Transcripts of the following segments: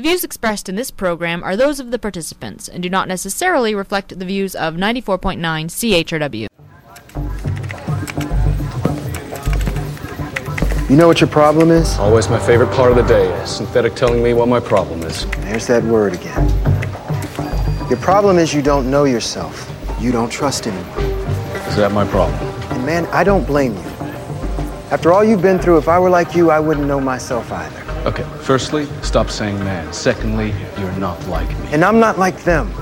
The views expressed in this program are those of the participants and do not necessarily reflect the views of 94.9 CHRW. You know what your problem is? Always my favorite part of the day. Synthetic telling me what my problem is. There's that word again. Your problem is you don't know yourself. You don't trust anyone. Is that my problem? And man, I don't blame you. After all you've been through, if I were like you, I wouldn't know myself either. Okay, firstly, stop saying man. Secondly, you're not like me. And I'm not like them.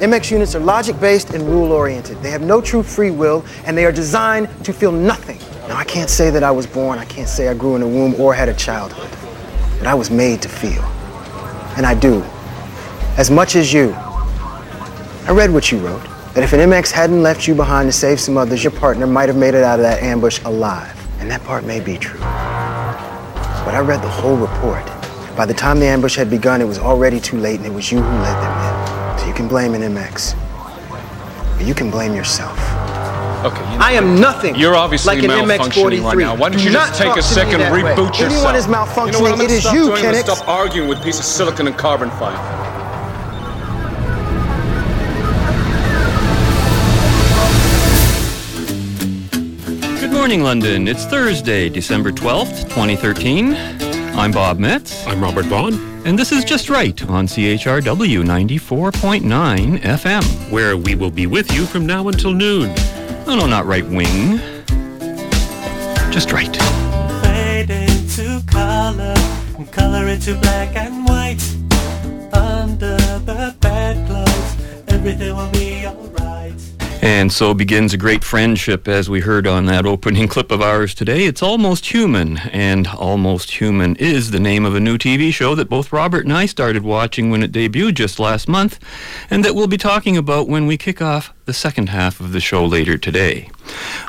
MX units are logic based and rule oriented. They have no true free will, and they are designed to feel nothing. Now, I can't say that I was born, I can't say I grew in a womb or had a childhood, but I was made to feel. And I do. As much as you. I read what you wrote that if an MX hadn't left you behind to save some others, your partner might have made it out of that ambush alive. And that part may be true. But I read the whole report. By the time the ambush had begun, it was already too late, and it was you who led them in. So you can blame an MX. But you can blame yourself. Okay, you know, I am nothing. You're obviously like an malfunctioning MX-43. right now. Why don't you not just take a second, that way. reboot yourself? Anyone is malfunctioning. You know what, malfunctioning, I'm gonna it is stop you, doing is Stop arguing with pieces of silicon and carbon fiber. Morning, London. It's Thursday, December 12th, 2013. I'm Bob Metz, I'm Robert Vaughn, and this is Just Right on CHRW 94.9 FM. where we will be with you from now until noon. No, no, not right wing. Just right. fade into color and color into black and white. Under the bedclothes, everything will be alright. And so begins a great friendship, as we heard on that opening clip of ours today. It's Almost Human, and Almost Human is the name of a new TV show that both Robert and I started watching when it debuted just last month, and that we'll be talking about when we kick off the second half of the show later today.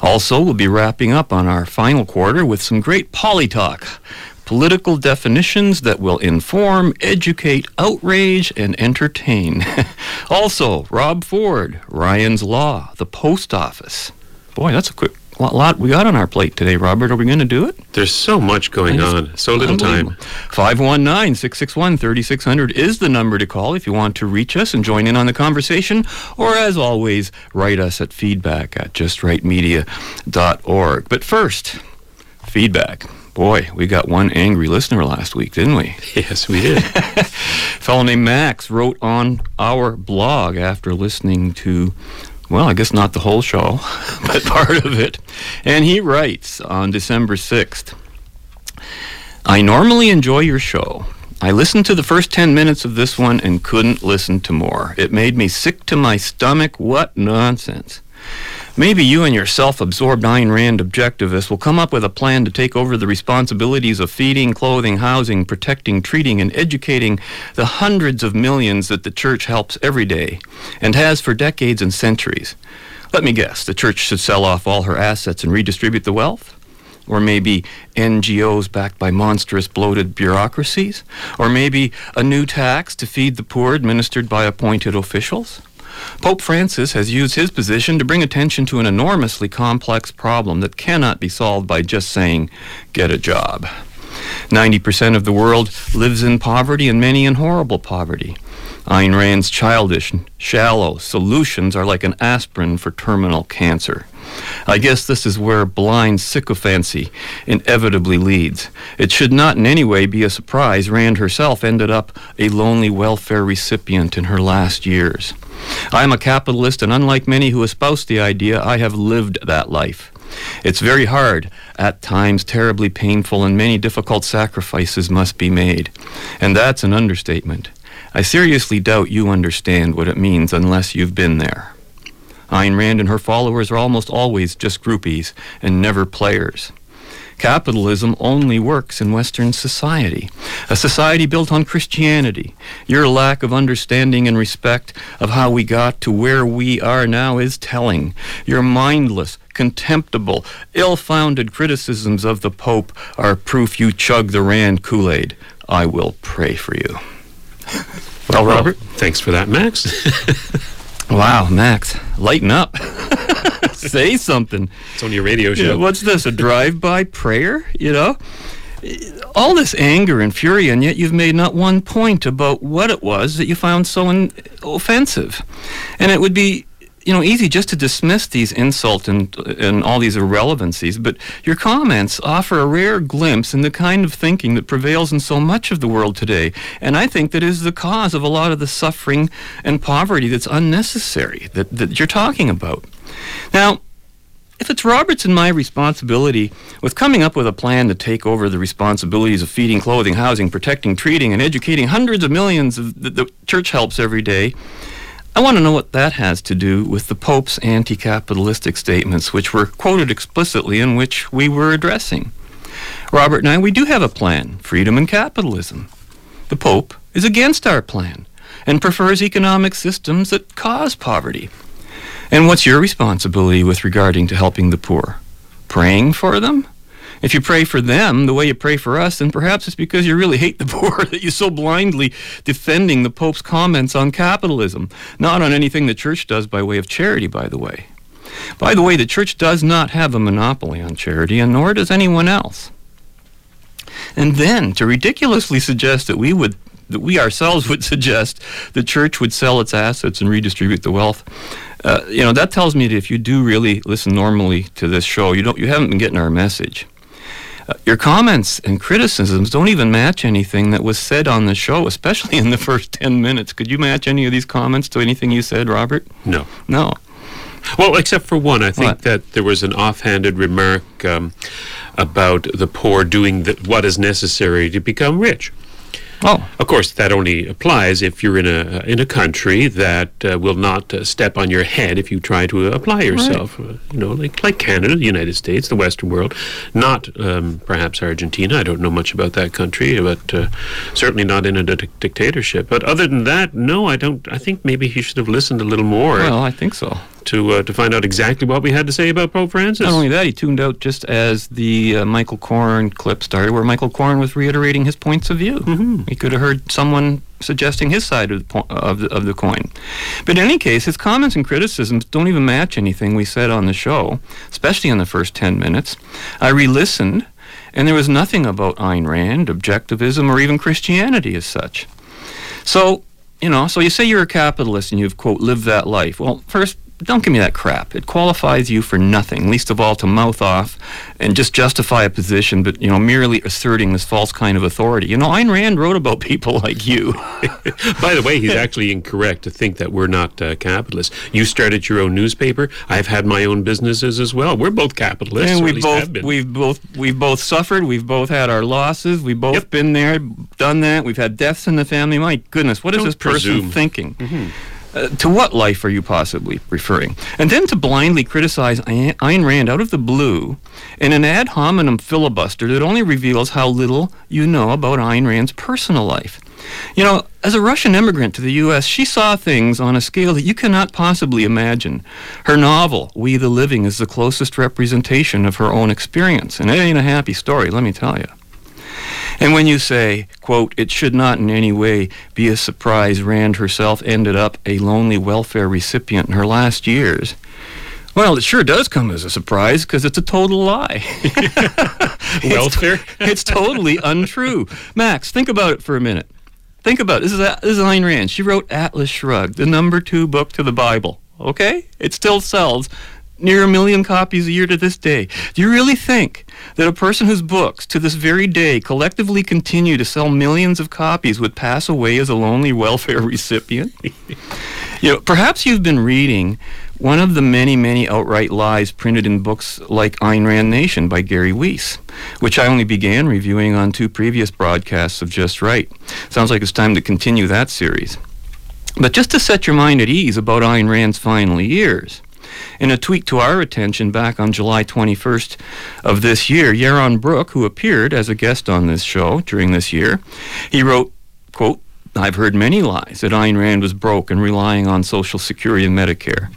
Also, we'll be wrapping up on our final quarter with some great poly talk. Political definitions that will inform, educate, outrage, and entertain. also, Rob Ford, Ryan's Law, the Post Office. Boy, that's a quick lot, lot we got on our plate today, Robert. Are we going to do it? There's so much going on, so little time. 519 661 3600 is the number to call if you want to reach us and join in on the conversation. Or, as always, write us at feedback at justrightmedia.org. But first, feedback. Boy, we got one angry listener last week, didn't we? Yes, we did. A fellow named Max wrote on our blog after listening to, well, I guess not the whole show, but part of it. And he writes on December 6th I normally enjoy your show. I listened to the first 10 minutes of this one and couldn't listen to more. It made me sick to my stomach. What nonsense. Maybe you and your self absorbed Ayn Rand objectivists will come up with a plan to take over the responsibilities of feeding, clothing, housing, protecting, treating, and educating the hundreds of millions that the church helps every day and has for decades and centuries. Let me guess the church should sell off all her assets and redistribute the wealth? Or maybe NGOs backed by monstrous bloated bureaucracies? Or maybe a new tax to feed the poor administered by appointed officials? Pope Francis has used his position to bring attention to an enormously complex problem that cannot be solved by just saying, get a job. 90% of the world lives in poverty and many in horrible poverty. Ayn Rand's childish, shallow solutions are like an aspirin for terminal cancer. I guess this is where blind sycophancy inevitably leads. It should not in any way be a surprise Rand herself ended up a lonely welfare recipient in her last years. I am a capitalist, and unlike many who espouse the idea, I have lived that life. It's very hard, at times terribly painful, and many difficult sacrifices must be made. And that's an understatement. I seriously doubt you understand what it means unless you've been there. Ayn Rand and her followers are almost always just groupies and never players. Capitalism only works in Western society, a society built on Christianity. Your lack of understanding and respect of how we got to where we are now is telling. Your mindless, contemptible, ill founded criticisms of the Pope are proof you chug the Rand Kool Aid. I will pray for you. Well, Robert? Thanks for that, Max. Wow, Max, lighten up. Say something. it's on your radio You show. know, what's this? A drive-by prayer? You know, all this anger and fury, and yet you've made not one point about what it was that you found so in- offensive. And it would be you know, easy just to dismiss these insults and and all these irrelevancies, but your comments offer a rare glimpse in the kind of thinking that prevails in so much of the world today, and I think that is the cause of a lot of the suffering and poverty that's unnecessary that, that you're talking about. Now, if it's Roberts and my responsibility with coming up with a plan to take over the responsibilities of feeding, clothing, housing, protecting, treating, and educating hundreds of millions of the, the church helps every day, I want to know what that has to do with the Pope's anti capitalistic statements, which were quoted explicitly and which we were addressing. Robert and I, we do have a plan freedom and capitalism. The Pope is against our plan and prefers economic systems that cause poverty. And what's your responsibility with regarding to helping the poor? Praying for them? If you pray for them the way you pray for us, then perhaps it's because you really hate the poor that you're so blindly defending the Pope's comments on capitalism, not on anything the church does by way of charity, by the way. By the way, the church does not have a monopoly on charity, and nor does anyone else. And then to ridiculously suggest that we would that we ourselves would suggest the church would sell its assets and redistribute the wealth. Uh, you know that tells me that if you do really listen normally to this show, you don't you haven't been getting our message. Uh, your comments and criticisms don't even match anything that was said on the show, especially in the first ten minutes. Could you match any of these comments to anything you said, Robert? No. No. Well, except for one, I think What? that there was an offhanded remark um, about the poor doing the, what is necessary to become rich. Oh, Of course, that only applies if you're in a in a country that uh, will not uh, step on your head if you try to apply yourself. Uh, you know, like like Canada, the United States, the Western world, not um, perhaps Argentina. I don't know much about that country, but uh, certainly not in a dic- dictatorship. But other than that, no, I don't. I think maybe he should have listened a little more well, I think so. To uh, to find out exactly what we had to say about Pope Francis. Not only that, he tuned out just as the uh, Michael Coren clip started, where Michael Coren was reiterating his points of view. Mm-hmm. He could have heard someone suggesting his side of the, po- of, the, of the coin. But in any case, his comments and criticisms don't even match anything we said on the show, especially in the first 10 minutes. I re listened, and there was nothing about Ayn Rand, objectivism, or even Christianity as such. So, you know, so you say you're a capitalist and you've, quote, lived that life. Well, first, don't give me that crap. It qualifies you for nothing, least of all to mouth off and just justify a position, but, you know, merely asserting this false kind of authority. You know, Ayn Rand wrote about people like you. By the way, he's actually incorrect to think that we're not uh, capitalists. You started your own newspaper. I've had my own businesses as well. We're both capitalists. and we've both have been. we've both we've both suffered. We've both had our losses. We've both Yep. been there, done that. We've had deaths in the family. My goodness, what is Don't this person presume. thinking? Uh, to what life are you possibly referring? And then to blindly criticize Ayn Rand out of the blue in an ad hominem filibuster that only reveals how little you know about Ayn Rand's personal life. You know, as a Russian immigrant to the U.S., she saw things on a scale that you cannot possibly imagine. Her novel, We the Living, is the closest representation of her own experience, and it ain't a happy story, let me tell you. And when you say, quote, it should not in any way be a surprise Rand herself ended up a lonely welfare recipient in her last years, well, it sure does come as a surprise because it's a total lie. welfare. it's totally untrue. Max, think about it for a minute. Think about it. This is this is Ayn Rand. She wrote Atlas Shrugged, the number two book to the Bible. Okay, it still sells near a million copies a year to this day. Do you really think that a person whose books to this very day collectively continue to sell millions of copies would pass away as a lonely welfare recipient? you know, perhaps you've been reading one of the many, many outright lies printed in books like Ayn Rand Nation by Gary Weiss, which I only began reviewing on two previous broadcasts of Just Right. Sounds like it's time to continue that series. But just to set your mind at ease about Ayn Rand's final years, in a tweet to our attention back on July 21st of this year, Yaron Brook, who appeared as a guest on this show during this year, he wrote, quote, I've heard many lies that Ayn Rand was broke and relying on Social Security and Medicare.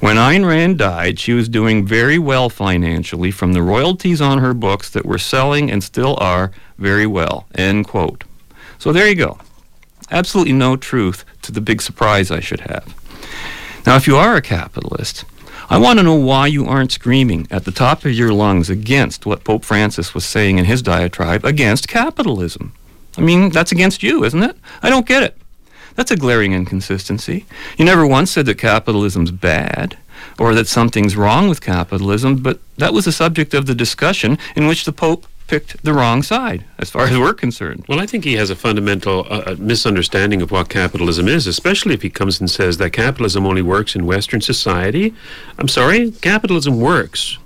When Ayn Rand died, she was doing very well financially from the royalties on her books that were selling and still are very well. End quote. So there you go. Absolutely no truth to the big surprise I should have. Now, if you are a capitalist, I want to know why you aren't screaming at the top of your lungs against what Pope Francis was saying in his diatribe against capitalism. I mean, that's against you, isn't it? I don't get it. That's a glaring inconsistency. You never once said that capitalism's bad or that something's wrong with capitalism, but that was the subject of the discussion in which the Pope picked the wrong side, as far as we're concerned. Well, I think he has a fundamental uh, uh, misunderstanding of what capitalism is, especially if he comes and says that capitalism only works in Western society. I'm sorry, capitalism works.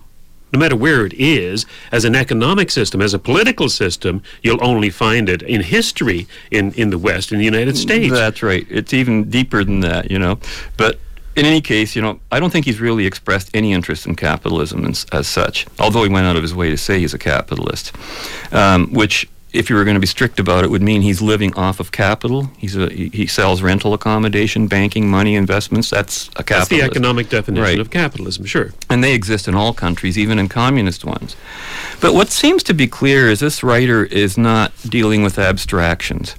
No matter where it is, as an economic system, as a political system, you'll only find it in history in, in the West, in the United States. That's right. It's even deeper than that, you know. But in any case, you know, I don't think he's really expressed any interest in capitalism as, as such, although he went out of his way to say he's a capitalist, um, which if you were going to be strict about it, would mean he's living off of capital. He's a, he, sells rental accommodation, banking, money, investments. That's a capitalist. That's the economic definition Right. of capitalism, sure. and they exist in all countries, even in communist ones. But what seems to be clear is this writer is not dealing with abstractions.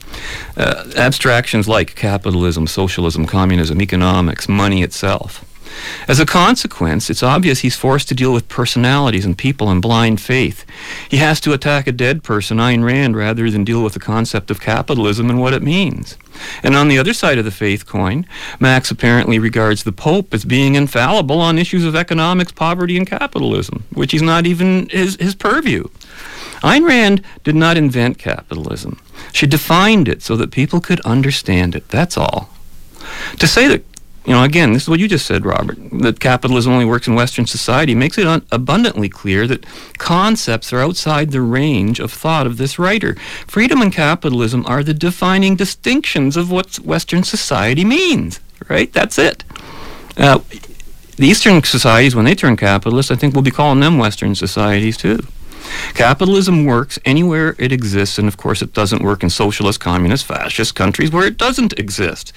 Uh, abstractions like capitalism, socialism, communism, economics, money itself. As a consequence, it's obvious he's forced to deal with personalities and people and blind faith. He has to attack a dead person, Ayn Rand, rather than deal with the concept of capitalism and what it means. And on the other side of the faith coin, Max apparently regards the Pope as being infallible on issues of economics, poverty, and capitalism, which is not even his, his purview. Ayn Rand did not invent capitalism. She defined it so that people could understand it. That's all. To say that, you know, again, this is what you just said, Robert, that capitalism only works in Western society makes it un- abundantly clear that concepts are outside the range of thought of this writer. Freedom and capitalism are the defining distinctions of what Western society means, right? That's it. Uh, the Eastern societies, when they turn capitalist, I think we'll be calling them Western societies too. Capitalism works anywhere it exists, and of course, it doesn't work in socialist, communist, fascist countries where it doesn't exist.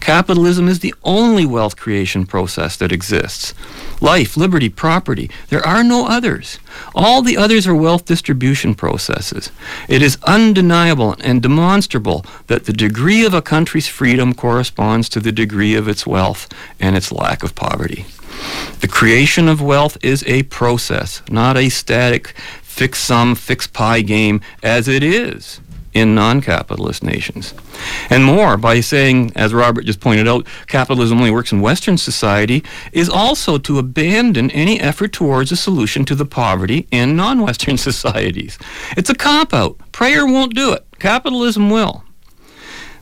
Capitalism is the only wealth creation process that exists. Life, liberty, property, there are no others. All the others are wealth distribution processes. It is undeniable and demonstrable that the degree of a country's freedom corresponds to the degree of its wealth and its lack of poverty. The creation of wealth is a process, not a static fix sum, fix pie game as it is in non capitalist nations. And more, by saying, as Robert just pointed out, capitalism only works in Western society, is also to abandon any effort towards a solution to the poverty in non Western societies. It's a cop out. Prayer won't do it, capitalism will.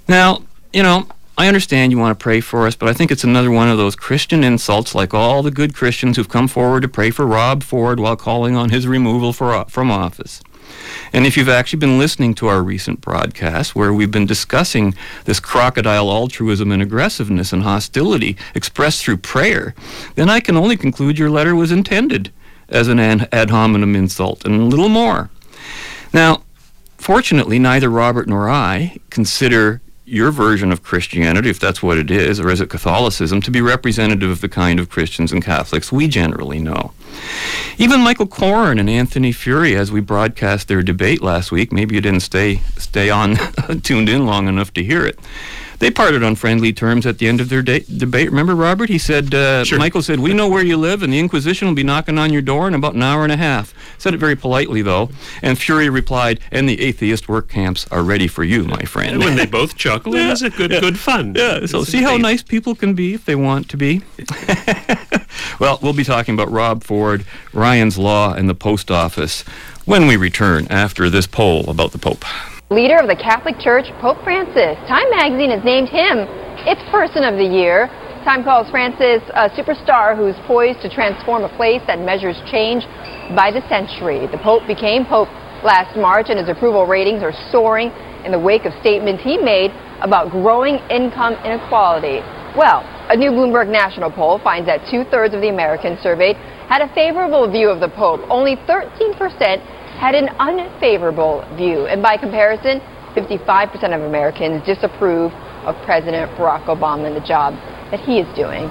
Now, you know, I understand you want to pray for us, but I think it's another one of those Christian insults, like all the good Christians who've come forward to pray for Rob Ford while calling on his removal for, from office. And if you've actually been listening to our recent broadcast, where we've been discussing this crocodile altruism and aggressiveness and hostility expressed through prayer, then I can only conclude your letter was intended as an an- ad hominem insult and a little more. Now, fortunately, neither Robert nor I consider your version of Christianity, if that's what it is, or is it Catholicism, to be representative of the kind of Christians and Catholics we generally know. Even Michael Coren and Anthony Furey, as we broadcast their debate last week, maybe you didn't stay stay on tuned in long enough to hear it. They parted on friendly terms at the end of their da- debate. Remember, Robert? He said, uh, Sure. Michael said, We know where you live, and the Inquisition will be knocking on your door in about an hour and a half. Said it very politely, though. And Furey replied, And the atheist work camps are ready for you, my friend. And when they both chuckle, it was a good, good fun. Yeah, so It's see how nice people can be if they want to be. well, we'll be talking about Rob Ford, Ryan's Law, and the post office when we return after this poll about the Pope. Leader of the Catholic Church, Pope Francis. Time magazine has named him its Person of the Year. Time calls Francis a superstar who's poised to transform a place that measures change by the century. The Pope became Pope last March, and his approval ratings are soaring in the wake of statements he made about growing income inequality. Well, a new Bloomberg national poll finds that two thirds of the Americans surveyed had a favorable view of the Pope. Only 13% had an unfavorable view. And by comparison, 55% of Americans disapprove of President Barack Obama and the job that he is doing.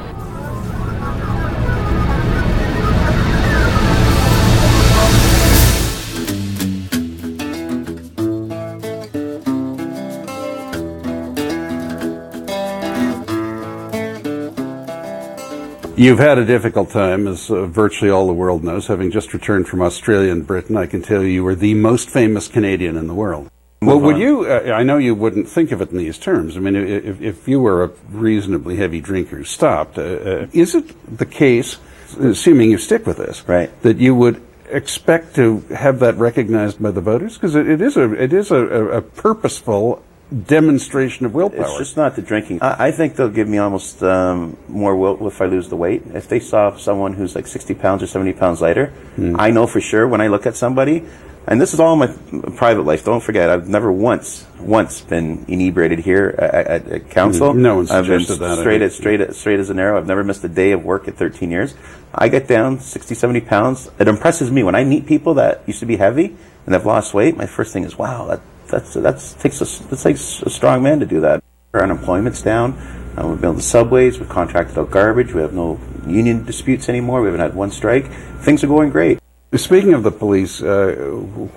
You've had a difficult time, as uh, virtually all the world knows. Having just returned from Australia and Britain, I can tell you you were the most famous Canadian in the world. Well, would you? Uh, I know you wouldn't think of it in these terms. I mean, if, if you were a reasonably heavy drinker who stopped, uh, uh, is it the case, assuming you stick with this, right. that you would expect to have that recognized by the voters? Because it, it is a it is a, a, a purposeful demonstration of willpower. It's just not the drinking. I, I think they'll give me almost um, more will if I lose the weight. If they saw someone who's like 60 pounds or 70 pounds lighter, Hmm. I know for sure when I look at somebody, and this is all my private life. Don't forget, I've never once, once been inebriated here at, at, at council. Hmm. No one I've been that, straight as straight as straight as an arrow. I've never missed a day of work at 13 years. I get down 60, 70 pounds. It impresses me when I meet people that used to be heavy and have lost weight. My first thing is, wow, that that's that's takes a that takes a strong man to do that. Our unemployment's down. Uh, we've built the subways. We've contracted out garbage. We have no union disputes anymore. We haven't had one strike. Things are going great. Speaking of the police, uh,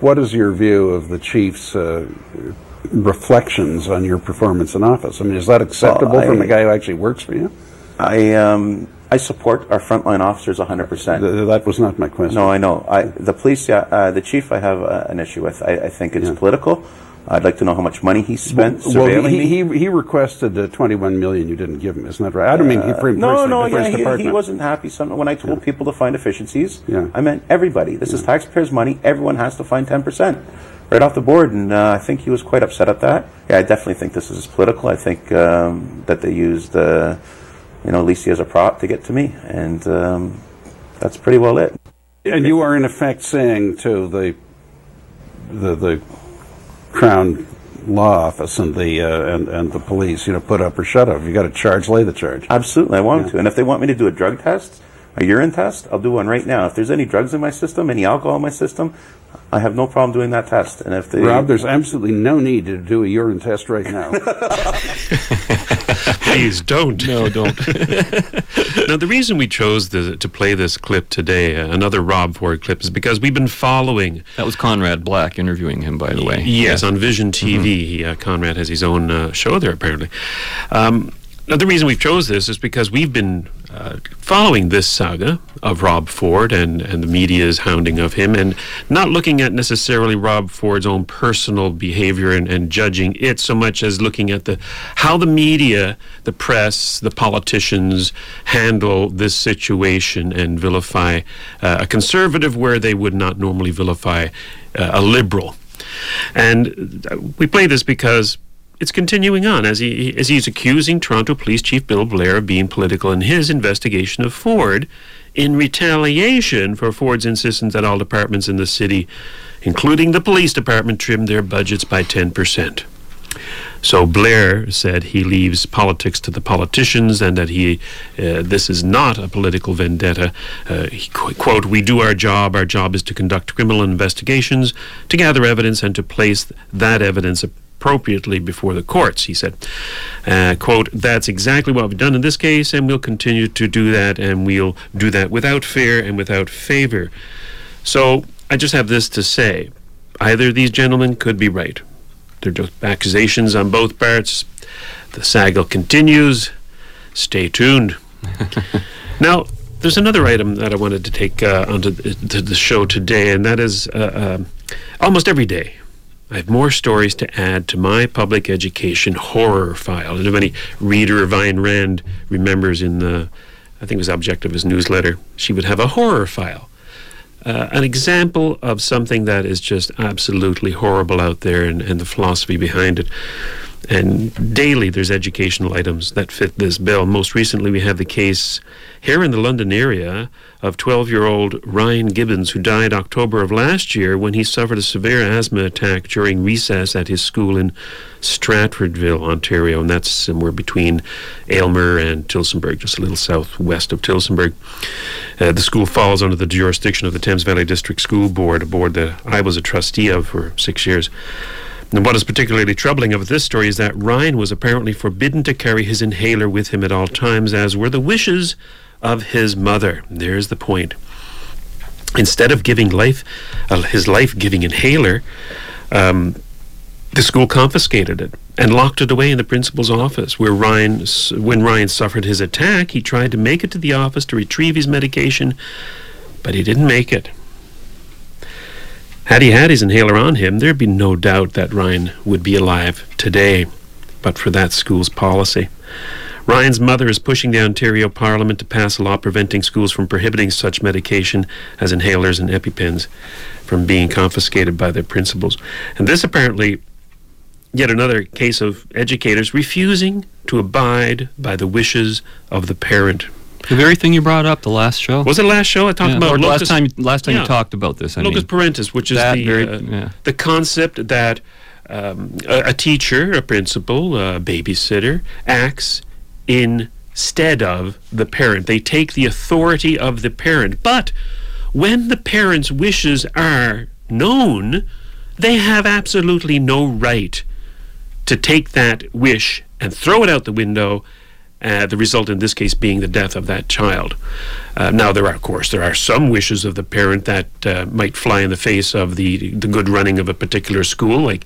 what is your view of the chief's uh, reflections on your performance in office? I mean, is that acceptable Well, from I- a guy who actually works for you? I um, I support our frontline officers 100 percent. Th- that was not my question. No, I know. I, the police, yeah, uh, the chief, I have uh, an issue with. I, I think it's political. I'd like to know how much money he spent Well, surveilling he, me. he, he requested uh, 21 million you didn't give him, isn't that right? I don't mean he for him Uh, no, no, but yeah, he, he wasn't happy. Some, when I told people to find efficiencies, Yeah. I meant everybody. This is taxpayers' money. Everyone has to find 10% right off the board. And uh, I think he was quite upset at that. Yeah, I definitely think this is political. I think um, that they used, uh, you know, Lisi has a prop to get to me. And um, that's pretty well it. And you are in effect saying to the the, the Crown Law Office and the uh, and, and the police, you know, put up or shut up. You got to charge, lay the charge. Absolutely, I want to. And if they want me to do a drug test, a urine test, I'll do one right now. If there's any drugs in my system, any alcohol in my system, I have no problem doing that test. And if they, Rob, there's absolutely no need to do a urine test right now. Please don't. No, don't. now, the reason we chose the, to play this clip today, uh, another Rob Ford clip, is because we've been following. That was Conrad Black interviewing him, by the way. Yes, on Vision TV. He, uh, Conrad has his own uh, show there, apparently. Um, now, the reason we've chose this is because we've been uh, following this saga of Rob Ford and, and the media's hounding of him, and not looking at necessarily Rob Ford's own personal behavior and, and judging it so much as looking at the how the media, the press, the politicians handle this situation and vilify uh, a conservative where they would not normally vilify uh, a liberal. And we play this because it's continuing on as he as he's accusing Toronto Police Chief Bill Blair of being political in his investigation of Ford in retaliation for Ford's insistence that all departments in the city, including the police department, trim their budgets by 10%. So Blair said he leaves politics to the politicians and that he uh, this is not a political vendetta. Uh, he, qu- quote, we do our job. Our job is to conduct criminal investigations, to gather evidence, and to place that evidence appropriately before the courts, he said. Uh, quote, that's exactly what we've done in this case, and we'll continue to do that, and we'll do that without fear and without favor. So I just have this to say. Either these gentlemen could be right. They're just accusations on both parts. The saga continues. Stay tuned. now, there's another item that I wanted to take uh, onto the, to the show today, and that is uh, um almost every day. I have more stories to add to my public education horror file. And if any reader of Ayn Rand remembers in the, I think it was Objectivist newsletter, she would have a horror file uh, an example of something that is just absolutely horrible out there and, and the philosophy behind it. And daily there's educational items that fit this bill. Most recently, we have the case here in the London area of 12 year old Ryan Gibbons, who died October of last year when he suffered a severe asthma attack during recess at his school in Straffordville, Ontario. And that's somewhere between Aylmer and Tillsonburg, just a little southwest of Tillsonburg. Uh, the school falls under the jurisdiction of the Thames Valley District School Board, a board that I was a trustee of for six years. And what is particularly troubling about this story is that Ryan was apparently forbidden to carry his inhaler with him at all times, as were the wishes of his mother. There's the point. Instead of giving life, uh, his life-giving inhaler, um, The school confiscated it and locked it away in the principal's office. Where Ryan, when Ryan suffered his attack, he tried to make it to the office to retrieve his medication, but he didn't make it. Had he had his inhaler on him, there'd be no doubt that Ryan would be alive today, but for that school's policy. Ryan's mother is pushing the Ontario Parliament to pass a law preventing schools from prohibiting such medication as inhalers and EpiPens from being confiscated by their principals. And this apparently yet another case of educators refusing to abide by the wishes of the parent. The very thing you brought up the last show. Was it last show I talked Yeah, about or locus, last time? Last time Yeah. you talked about this. I locus mean, parentis, which is the very- uh, yeah. the concept that um, a, a teacher, a principal, a babysitter acts instead of the parent. They take the authority of the parent. But when the parent's wishes are known, they have absolutely no right to take that wish and throw it out the window. Uh, the result in this case being the death of that child. Uh, now, there are, of course, there are some wishes of the parent that uh, might fly in the face of the the good running of a particular school. Like,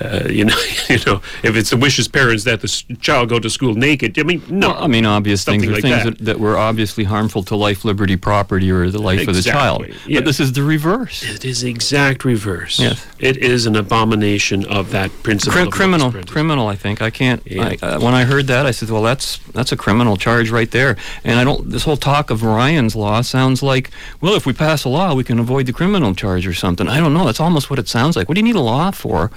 uh, you know, you know, if it's the wishes parents that the s- child go to school naked. I mean, no. Well, I mean, obvious things like things that. that. That, were obviously harmful to life, liberty, property, or the life of the child. Exactly, yeah. But this is the reverse. it is the exact reverse. Yes. It is an abomination of that principle. Cri- of criminal, criminal. I think I can't. Yeah. I, uh, when I heard that, I said, "Well, that's that's a criminal charge right there." And I don't. This whole talk of Ryan's law sounds like, well, if we pass a law, we can avoid the criminal charge or something. I don't know. That's almost what it sounds like. What do you need a law for?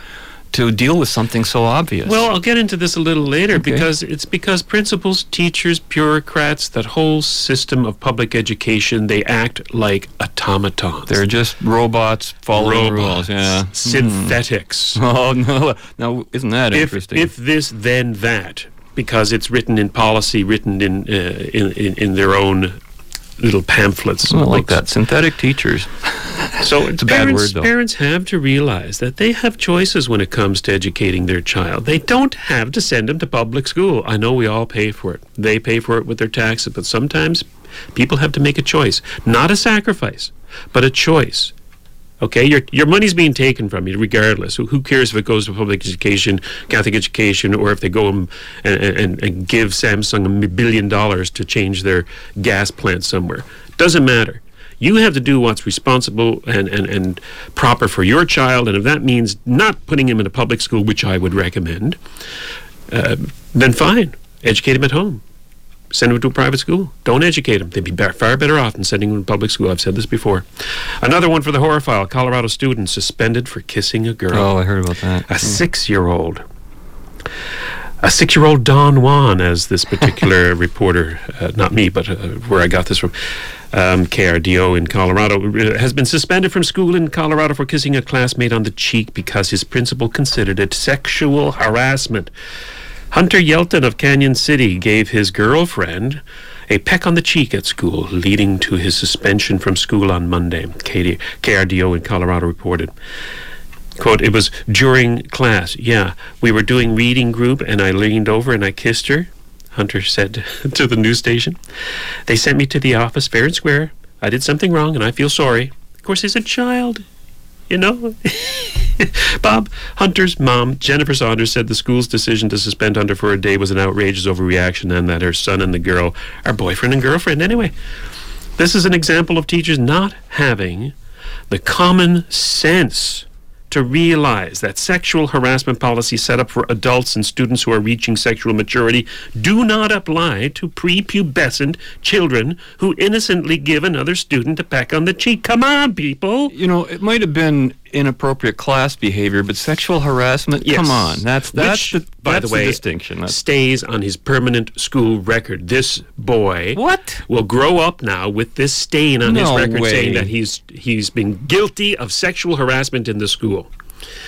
To deal with something so obvious. Well, I'll get into this a little later Okay. because it's because principals, teachers, bureaucrats, that whole system of public education, they act like automatons. they're just robots following robots, rules. Yeah. Hmm. synthetics. Oh no! Now, isn't that if, interesting? if this, then that, because it's written in policy, written in uh, in, in in their own little pamphlets. And like that, synthetic teachers. So It's a bad parents, word, though. parents have to realize that they have choices when it comes to educating their child. They don't have to send them to public school. I know we all pay for it. They pay for it with their taxes, but sometimes people have to make a choice, not a sacrifice, but a choice. Okay, your your money's being taken from you, regardless. Who, cares if it goes to public education, Catholic education, or if they go and, and, and, and give Samsung a billion dollars to change their gas plant somewhere? Doesn't matter. You have to do what's responsible and, and, and proper for your child, and if that means not putting him in a public school, which I would recommend, uh, then fine. Educate him at home. Send him to a private school. Don't educate him. They'd be be- far better off than sending him to public school. I've said this before. Another one for the horror file. Colorado student suspended for kissing a girl. Oh, I heard about that. A six-year-old. A six-year-old Don Juan, as this particular reporter, uh, not me, but uh, where I got this from, um, KRDO in Colorado, uh, has been suspended from school in Colorado for kissing a classmate on the cheek because his principal considered it sexual harassment. Hunter Yelton of Cañon City gave his girlfriend a peck on the cheek at school, leading to his suspension from school on Monday. KD, KRDO in Colorado reported. Quote, it was during class. Yeah, we were doing reading group and I leaned over and I kissed her, Hunter said to the news station. They sent me to the office fair and square. I did something wrong and I feel sorry. Of course, he's a child, you know. Bob Hunter's mom, Jennifer Saunders, said the school's decision to suspend Hunter for a day was an outrageous overreaction and that her son and the girl are boyfriend and girlfriend anyway. This is an example of teachers not having the common sense to realize that sexual harassment policies set up for adults and students who are reaching sexual maturity do not apply to prepubescent children who innocently give another student a peck on the cheek. Come on, people. You know, it might have been inappropriate class behavior, but sexual harassment. Yes. Come on, that's that's Which, the by that's the way, distinction. That's, stays on his permanent school record. This boy What? will grow up now with this stain on his record way. saying that he's he's been guilty of sexual harassment in the school.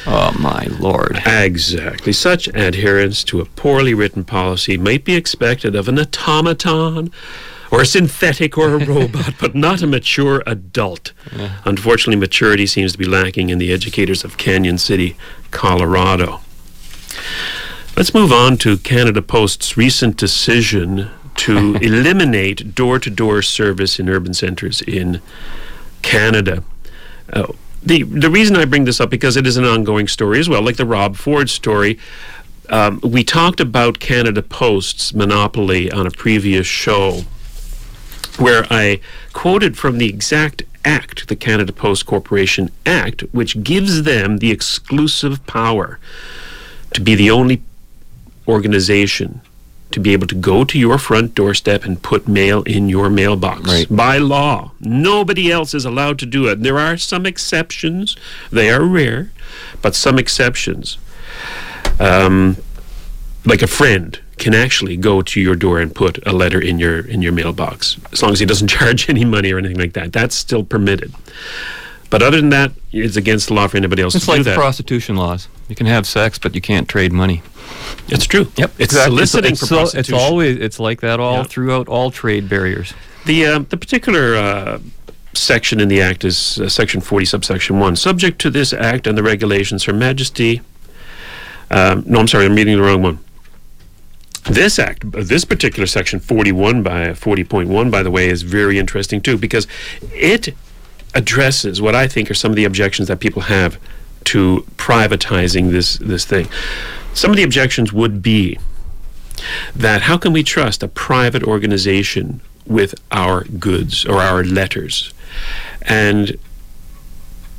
oh my lord! Exactly. Such adherence to a poorly written policy might be expected of an automaton or a synthetic or a robot, but not a mature adult. Unfortunately, maturity seems to be lacking in the educators of Cañon City, Colorado. Let's move on to Canada Post's recent decision to eliminate door to door service in urban centres in Canada. Uh, the the reason I bring this up because it is an ongoing story as well, like the Rob Ford story. Um, we talked about Canada Post's monopoly on a previous show, where I quoted from the exact act, the Canada Post Corporation Act, which gives them the exclusive power to be the only organization to be able to go to your front doorstep and put mail in your mailbox Right. by law. Nobody else is allowed to do it. There are some exceptions. They are rare, but some exceptions. Um, like a friend can actually go to your door and put a letter in your in your mailbox as long as he doesn't charge any money or anything like that. That's still permitted. But other than that, it's against the law for anybody else It's to like the prostitution laws. You can have sex, but you can't trade money. it's true. Yep, It's exactly. soliciting it's, for so- prostitution. It's always it's like that all throughout all trade barriers. The uh, the particular uh, section in the Act is uh, Section 40, subsection 1. Subject to this Act and the regulations, Her Majesty. Um, no, I'm sorry, I'm reading the wrong one. This Act, this particular section 41 by 40.1, by the way, is very interesting too because it addresses what I think are some of the objections that people have to privatizing this this thing. Some of the objections would be that how can we trust a private organization with our goods or our letters? And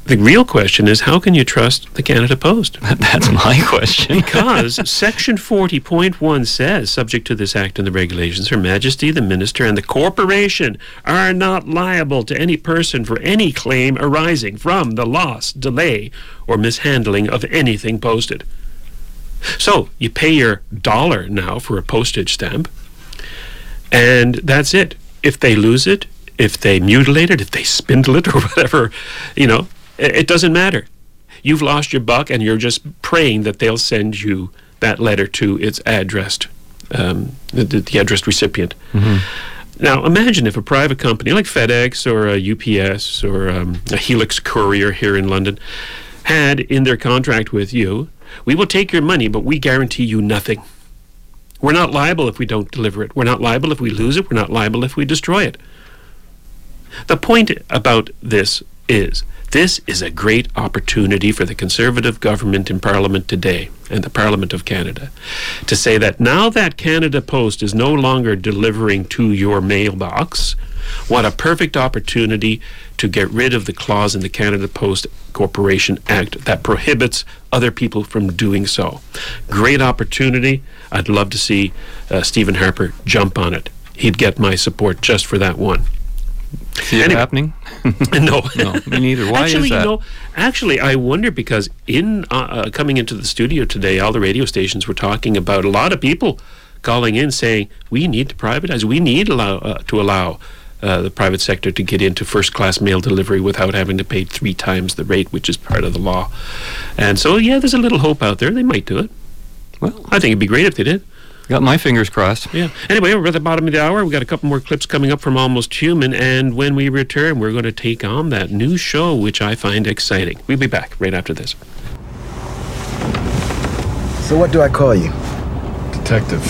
the real question is how can you trust the Canada Post? That's my question. Because Section 40.1 says, subject to this act and the regulations, Her Majesty, the Minister, and the corporation are not liable to any person for any claim arising from the loss, delay, or mishandling of anything posted. So you pay your dollar now for a postage stamp, and that's it. If they lose it, if they mutilate it, if they spindle it, or whatever, you know, it, doesn't matter. You've lost your buck, and you're just praying that they'll send you that letter to its addressed, um, the, the, addressed recipient. Now, imagine if a private company like FedEx or a UPS or um, a Helix Courier here in London had in their contract with you, we will take your money, but we guarantee you nothing. We're not liable if we don't deliver it. We're not liable if we lose it. We're not liable if we destroy it. The point about this is this is a great opportunity for the Conservative government in Parliament today and the Parliament of Canada to say that now that Canada Post is no longer delivering to your mailbox, what a perfect opportunity to get rid of the clause in the Canada Post Corporation Act that prohibits other people from doing so. Great opportunity. I'd love to see uh, Stephen Harper jump on it. He'd get my support just for that one. See it Anyway. happening? no, No, me neither. Why is actually, that? you know, actually, I wonder because in uh, uh, coming into the studio today, all the radio stations were talking about a lot of people calling in saying we need to privatize. We need allow uh, to allow. Uh, the private sector to get into first class mail delivery without having to pay three times the rate, which is part of the law. And so, yeah, there's a little hope out there. They might do it. Well, I think it'd be great if they did. Got my fingers crossed. Yeah. Anyway, we're at the bottom of the hour. We've got a couple more clips coming up from Almost Human. And when we return, we're going to take on that new show, which I find exciting. We'll be back right after this. So what do I call you? Detective.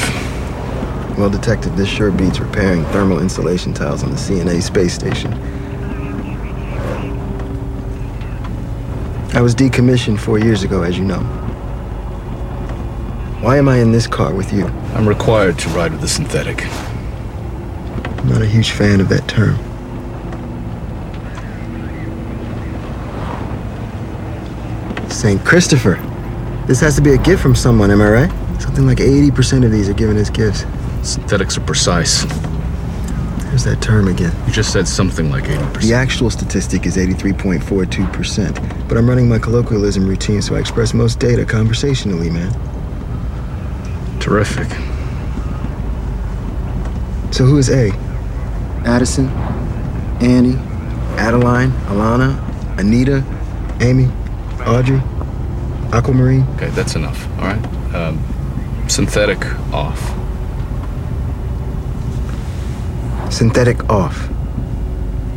Well, detective, this sure beats repairing thermal insulation tiles on the CNA space station. I was decommissioned four years ago, as you know. Why am I in this car with you? I'm required to ride with the synthetic. I'm not a huge fan of that term. St. Christopher. This has to be a gift from someone, am I right? Something like 80% of these are given as gifts. Synthetics are precise. There's that term again. You just said something like 80%. The actual statistic is 83.42%, but I'm running my colloquialism routine, so I express most data conversationally, man. Terrific. So who is A? Addison, Annie, Adeline, Alana, Anita, Amy, Audrey, Aquamarine. Okay, that's enough, all right? Um, synthetic off. Synthetic off.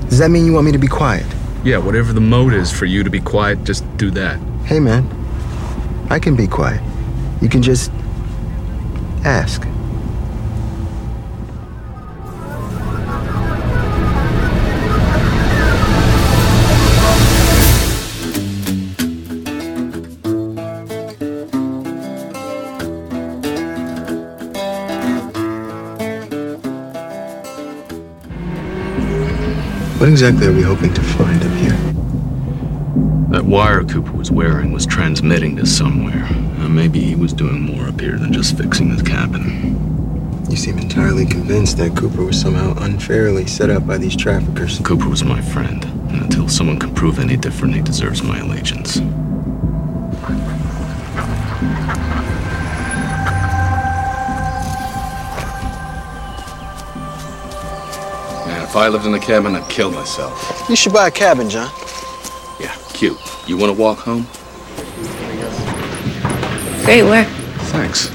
Does that mean you want me to be quiet? Yeah, whatever the mode is for you to be quiet, just do that. Hey, man. I can be quiet. You can just ask. What exactly are we hoping to find up here? That wire Cooper was wearing was transmitting to somewhere. Uh, maybe he was doing more up here than just fixing his cabin. You seem entirely convinced that Cooper was somehow unfairly set up by these traffickers. Cooper was my friend, and until someone can prove any different, he deserves my allegiance. Man, if I lived in a cabin, I'd kill myself. You should buy a cabin, John. Yeah, cute. You want to walk home? Great work. Thanks.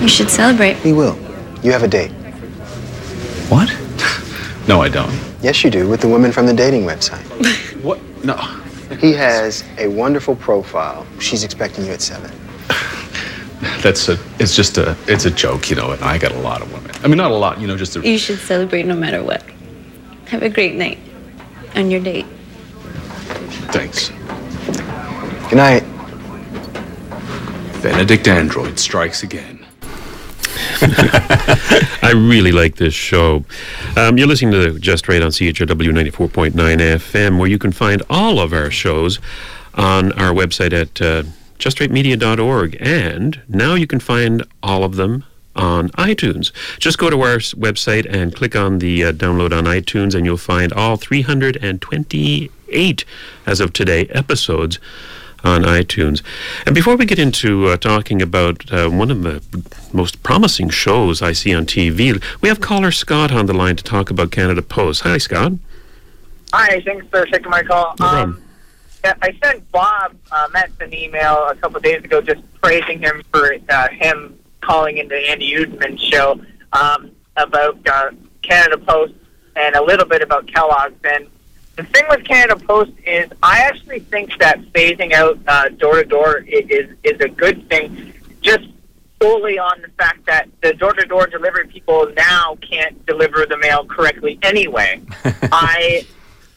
You should celebrate. We will. You have a date. What? no, I don't. Yes, you do, with the woman from the dating website. What? No. He has a wonderful profile. She's expecting you at seven. That's a. It's just a. It's a joke, you know. And I got a lot of women. I mean, not a lot, you know, just a. You should celebrate no matter what. Have a great night on your date. Thanks. Good night. Benedict Android strikes again. I really like this show. Um, you're listening to Just Right on CHRW 94.9 FM, where you can find all of our shows on our website at uh, justrightmedia.org. And now you can find all of them on iTunes. Just go to our website and click on the uh, download on iTunes, and you'll find all 328 as of today episodes on iTunes. And before we get into uh, talking about uh, one of the most promising shows I see on TV, we have caller Scott on the line to talk about Canada Post. Hi, Scott. Hi, thanks for taking my call. No um, yeah, I sent Bob uh, Metz an email a couple days ago just praising him for uh, him calling into Andy Oudman's show um, about uh, Canada Post and a little bit about Kellogg's. And the thing with Canada Post is I actually think that phasing out uh, door-to-door i- is, is a good thing just solely on the fact that the door-to-door delivery people now can't deliver the mail correctly anyway. I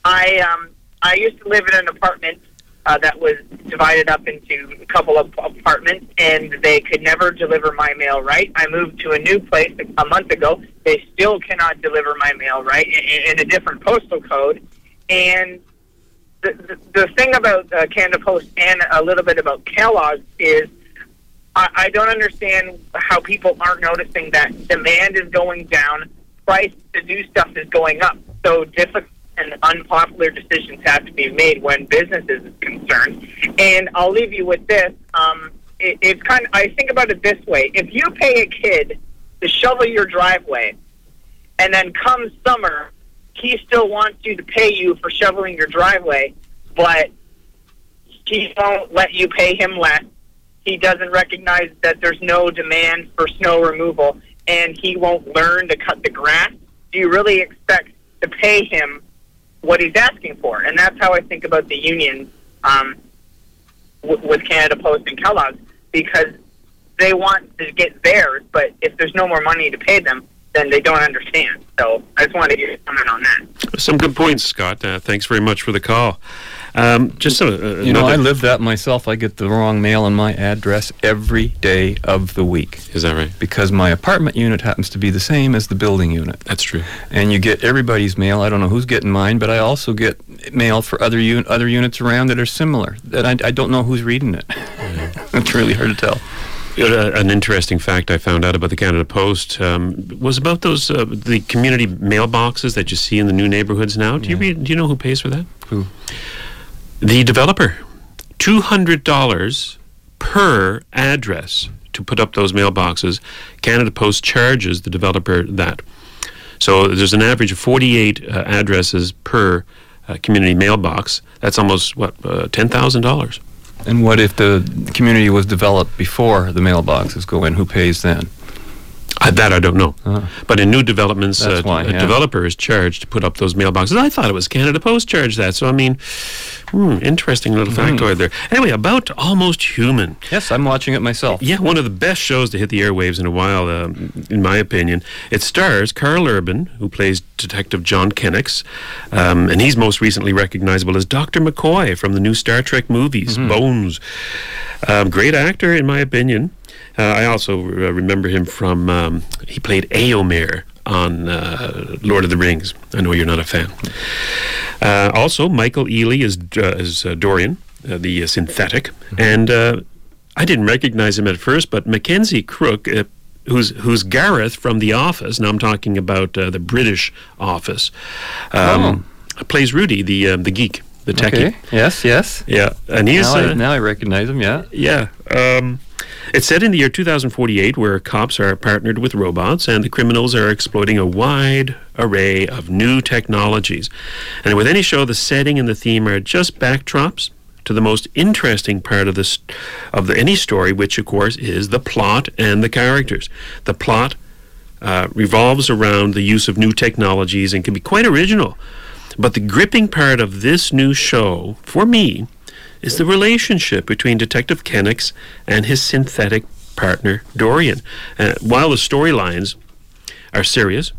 I um I used to live in an apartment uh, that was divided up into a couple of apartments, and they could never deliver my mail right. I moved to a new place a month ago. They still cannot deliver my mail right in, in a different postal code. And the the, the thing about uh, Canada Post and a little bit about Kellogg's is I, I don't understand how people aren't noticing that demand is going down, price to do stuff is going up. So difficult and unpopular decisions have to be made when business is concerned. And I'll leave you with this. Um, it, it's kind of, I think about it this way. If you pay a kid to shovel your driveway, and then come summer, he still wants you to pay you for shoveling your driveway, but he won't let you pay him less. He doesn't recognize that there's no demand for snow removal, and he won't learn to cut the grass. Do you really expect to pay him what he's asking for? And that's how I think about the unions um, w- with Canada Post and Kellogg's, because they want to get theirs, but if there's no more money to pay them, then they don't understand. So I just wanted to get a comment on that. Some good points, Scott. Uh, thanks very much for the call. Um, just a, You know, I live that myself. I get the wrong mail on my address every day of the week. Is that right? Because my apartment unit happens to be the same as the building unit. That's true. And you get everybody's mail. I don't know who's getting mine, but I also get mail for other un- other units around that are similar. That I, I don't know who's reading it. it's really hard to tell. Uh, an interesting fact I found out about the Canada Post um, was about those uh, the community mailboxes that you see in the new neighborhoods now. Do you read? Do you know who pays for that? Who? The developer. Two hundred dollars per address to put up those mailboxes. Canada Post charges the developer that. So there's an average of 48 uh, addresses per uh, community mailbox. That's almost what uh, ten thousand dollars. And what if the community was developed before the mailboxes go in? Who pays then? Uh, that I don't know. But in new developments, uh, why, a developer is charged to put up those mailboxes. I thought it was Canada Post charged that. So, I mean, hmm, interesting little Hmm. factoid there. Anyway, about Almost Human. Yes, I'm watching it myself. Yeah, one of the best shows to hit the airwaves in a while, um, in my opinion. It stars Karl Urban, who plays Detective John Kennex, um, and he's most recently recognizable as Dr. McCoy from the new Star Trek movies, Mm-hmm. Bones. Um, great actor, in my opinion. Uh, I also uh, remember him from, um, he played Eomer on uh, Lord of the Rings. I know you're not a fan. Uh, also, Michael Ealy is, uh, is uh, Dorian, uh, the uh, synthetic, and uh, I didn't recognize him at first, but Mackenzie Crook, uh, who's who's Gareth from The Office. Now I'm talking about uh, the British Office. Um, Plays Rudy, the uh, the geek, the techie. Okay. Yes, yes. Yeah, and he's now, I, now I recognize him. Yeah. yeah. Um, it's set in the year 2048, where cops are partnered with robots and the criminals are exploiting a wide array of new technologies. And with any show, the setting and the theme are just backdrops to the most interesting part of this of the, any story, which of course is the plot and the characters. The plot uh, revolves around the use of new technologies and can be quite original. But the gripping part of this new show, for me, is the relationship between Detective Kennex and his synthetic partner, Dorian. Uh, while the storylines are serious,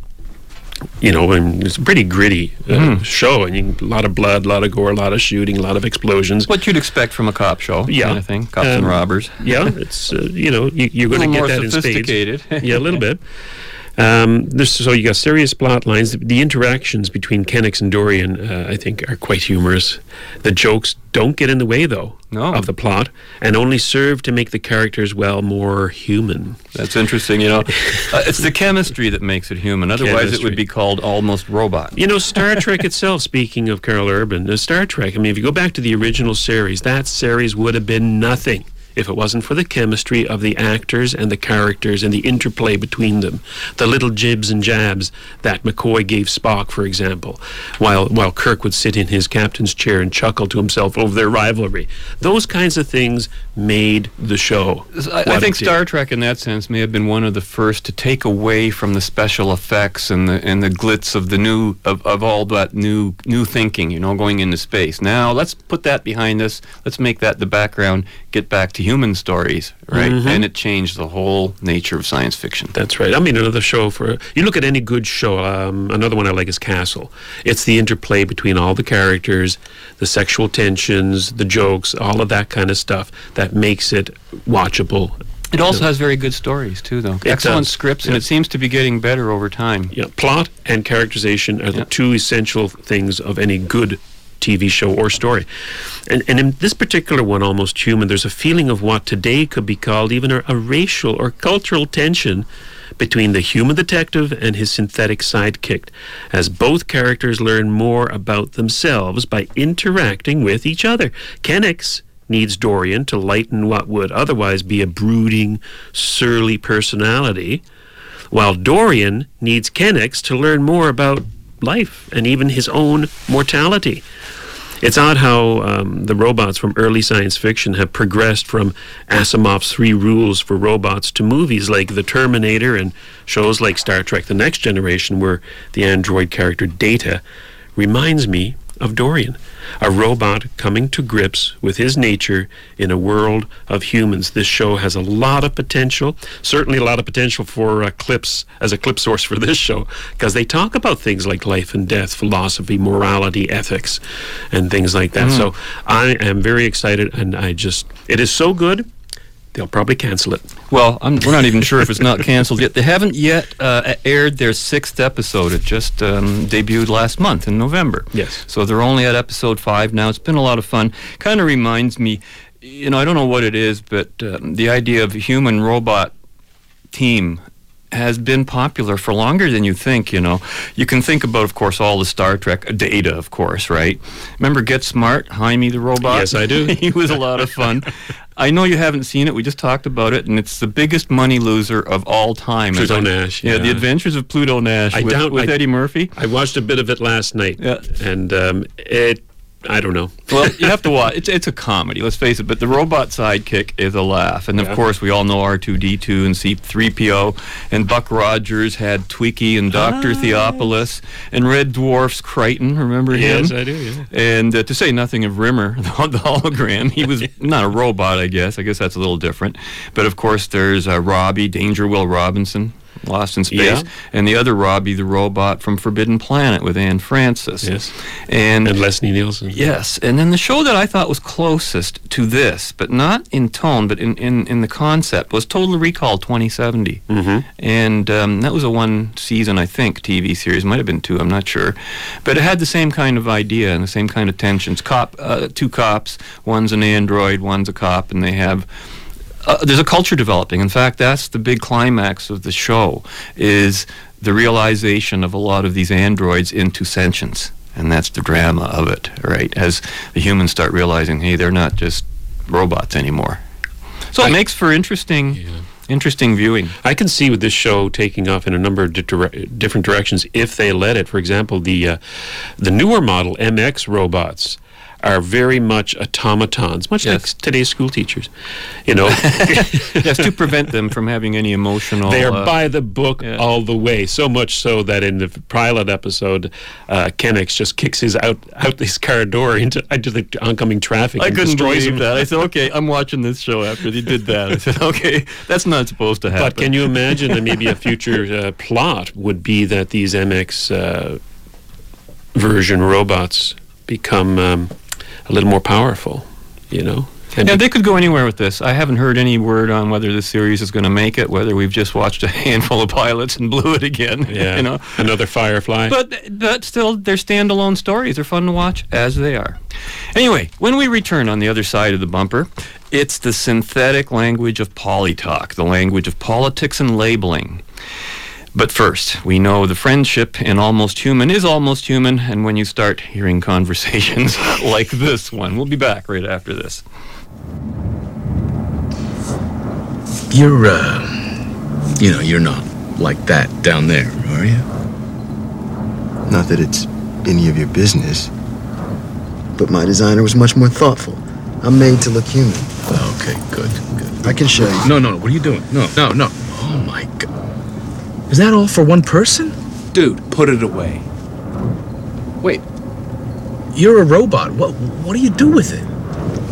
you know, and it's a pretty gritty uh, Mhm. show, and you, a lot of blood, a lot of gore, a lot of shooting, a lot of explosions. What you'd expect from a cop show, Yeah. kind of thing. Cops and Um, robbers. yeah, it's uh, you know you, you're going to get that in spades. sophisticated. yeah, a little bit. Um, this, so you got serious plot lines. The, the interactions between Kennex and Dorian, uh, I think, are quite humorous. The jokes don't get in the way, though, of the plot, and only serve to make the characters well more human. That's interesting. You know, uh, it's the chemistry that makes it human. Otherwise, it would be called almost robot. You know, Star Trek itself, speaking of Karl Urban, uh, Star Trek, I mean, if you go back to the original series, that series would have been nothing if it wasn't for the chemistry of the actors and the characters and the interplay between them. The little jibs and jabs that McCoy gave Spock, for example, while, while Kirk would sit in his captain's chair and chuckle to himself over their rivalry. Those kinds of things made the show. I, I think. Star Trek, in that sense, may have been one of the first to take away from the special effects and the and the glitz of the new of, of all that new new thinking. You know, going into space. Now let's put that behind us. Let's make that the background. Get back to human stories, right? Mhm. And it changed the whole nature of science fiction. That's right. I mean, another show for you look at any good show. Um, another one I like is Castle. It's the interplay between all the characters, the sexual tensions, the jokes, all of that kind of stuff that makes it watchable. It also has very good stories too, though. It Excellent does, scripts, and it seems to be getting better over time. Yeah, plot and characterization are the two essential things of any good TV show or story. And, and in this particular one, Almost Human, there's a feeling of what today could be called even a, a racial or cultural tension between the human detective and his synthetic sidekick, as both characters learn more about themselves by interacting with each other. Kennex needs Dorian to lighten what would otherwise be a brooding, surly personality, while Dorian needs Kennex to learn more about life and even his own mortality. It's odd how um, the robots from early science fiction have progressed from Asimov's three rules for robots to movies like The Terminator and shows like Star Trek The Next Generation, where the android character Data reminds me of Dorian, a robot coming to grips with his nature in a world of humans. This show has a lot of potential, certainly a lot of potential for uh, clips as a clip source for this show, because they talk about things like life and death, philosophy, morality, ethics, and things like that. Mm. So I am very excited, and I just, it is so good, they'll probably cancel it. Well, I'm, we're not even sure if it's not canceled yet. They haven't yet uh, aired their sixth episode. It just um, debuted last month in November. Yes. So they're only at episode five now. It's been a lot of fun. Kind of reminds me, you know, I don't know what it is, but um, the idea of a human robot team has been popular for longer than you think, you know. You can think about, of course, all the Star Trek data, of course, right? Remember Get Smart, Hymie the robot? Yes, I do. he was a lot of fun. I know you haven't seen it. We just talked about it, and it's the biggest money loser of all time. Pluto I- Nash, Yeah, The. Adventures of Pluto Nash I with, with I- Eddie Murphy. I watched a bit of it last night, Yeah. and um, it, I don't know. well, you have to watch. It's it's a comedy. Let's face it. But the robot sidekick is a laugh, and of course we all know R two D two and C three PO, and Buck Rogers had Twiki and Doctor Ah, Theopolis, and Red Dwarf's Kryten. Remember him? Yes, I do, yeah. And uh, to say nothing of Rimmer, the, the hologram, he was not a robot. I guess. I guess that's a little different. But of course, there's uh, Robbie, Danger Will Robinson. Lost in Space, Yeah. and the other Robby the Robot from Forbidden Planet with Anne Francis. Yes. And, And Leslie Nielsen. Yes, and then the show that I thought was closest to this, but not in tone, but in, in, in the concept, was Total Recall 2070. Mm-hmm. And um, that was a one season, I think, TV series. Might have been two, I'm not sure. But it had the same kind of idea and the same kind of tensions. Cop, uh, two cops, one's an android, one's a cop, and they have. Uh, there's a culture developing. In fact, that's the big climax of the show is the realization of a lot of these androids into sentience. And that's the drama of it, right? As the humans start realizing, hey, they're not just robots anymore. So it makes for interesting, interesting viewing. I can see with this show taking off in a number of di- dire- different directions if they let it. For example, the uh, the newer model MX robots are very much automatons, much like today's school teachers. You know, yes, to prevent them from having any emotional. They are uh, by the book all the way. So much so that in the pilot episode, uh, Kennex just kicks his out out his car door into into the oncoming traffic. I and couldn't destroys believe him. that. I said, okay, I'm watching this show after they did that. I said, okay, that's not supposed to happen. But can you imagine that maybe a future uh, plot would be that these MX uh, version robots become um, a little more powerful? You know, and yeah, they could go anywhere with this. I haven't heard any word on whether the series is going to make it, whether we've just watched a handful of pilots and blew it again. yeah, you know. another Firefly. But but still, they're standalone stories. They're fun to watch as they are. Anyway, when we return on the other side of the bumper, it's the synthetic language of polytalk, the language of politics and labeling. But first, we know the friendship in Almost Human is almost human, and when you start hearing conversations like this one, we'll be back right after this. You're, uh, you know, you're not like that down there, are you? Not that it's any of your business, but my designer was much more thoughtful. I'm made to look human. Okay, good, good. I can show you. No, no, no. What are you doing? No, no, no. Oh my god. Is that all for one person? Dude, put it away. Wait. You're a robot. What what do you do with it?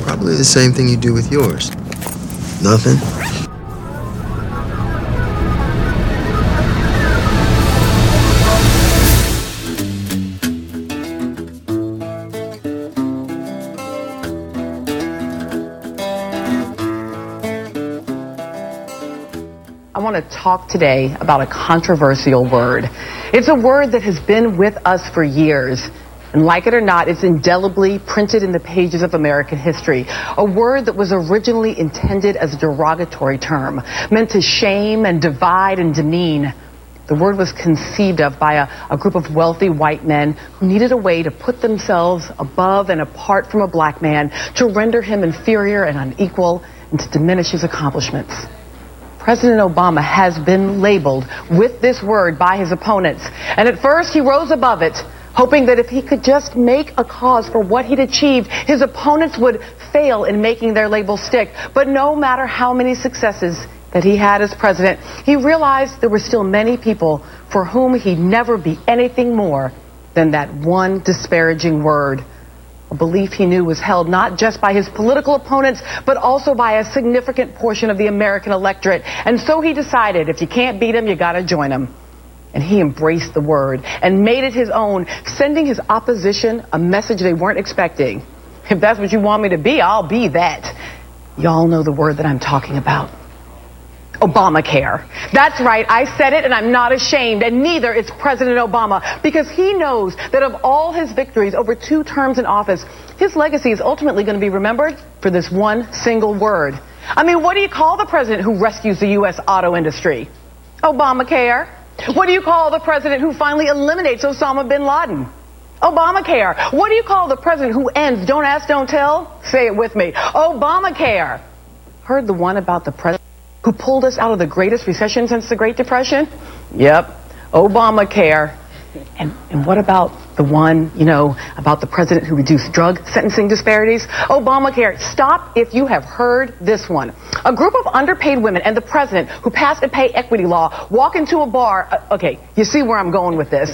Probably the same thing you do with yours. Nothing. To talk today about a controversial word. It's a word that has been with us for years. And like it or not, it's indelibly printed in the pages of American history. A word that was originally intended as a derogatory term, meant to shame and divide and demean. The word was conceived of by a, a group of wealthy white men who needed a way to put themselves above and apart from a black man, to render him inferior and unequal, and to diminish his accomplishments. President Obama has been labeled with this word by his opponents. And at first, he rose above it, hoping that if he could just make a cause for what he'd achieved, his opponents would fail in making their label stick. But no matter how many successes that he had as president, he realized there were still many people for whom he'd never be anything more than that one disparaging word a belief he knew was held not just by his political opponents, but also by a significant portion of the American electorate. And so he decided if you can't beat him, you gotta join him. And he embraced the word and made it his own, sending his opposition a message they weren't expecting. If that's what you want me to be, I'll be that. Y'all know the word that I'm talking about. Obamacare. That's right, I said it and I'm not ashamed, and neither is President Obama, because he knows that of all his victories over two terms in office, his legacy is ultimately going to be remembered for this one single word. I mean, what do you call the president who rescues the U.S. auto industry? Obamacare. What do you call the president who finally eliminates Osama bin Laden? Obamacare. What do you call the president who ends Don't Ask, Don't Tell? Say it with me. Obamacare. Heard the one about the president who pulled us out of the greatest recession since the Great Depression? Yep, Obamacare. And, and what about the one, you know, about the president who reduced drug sentencing disparities? Obamacare. Stop if you have heard this one. A group of underpaid women and the president who passed a pay equity law walk into a bar. Uh, okay, you see where I'm going with this.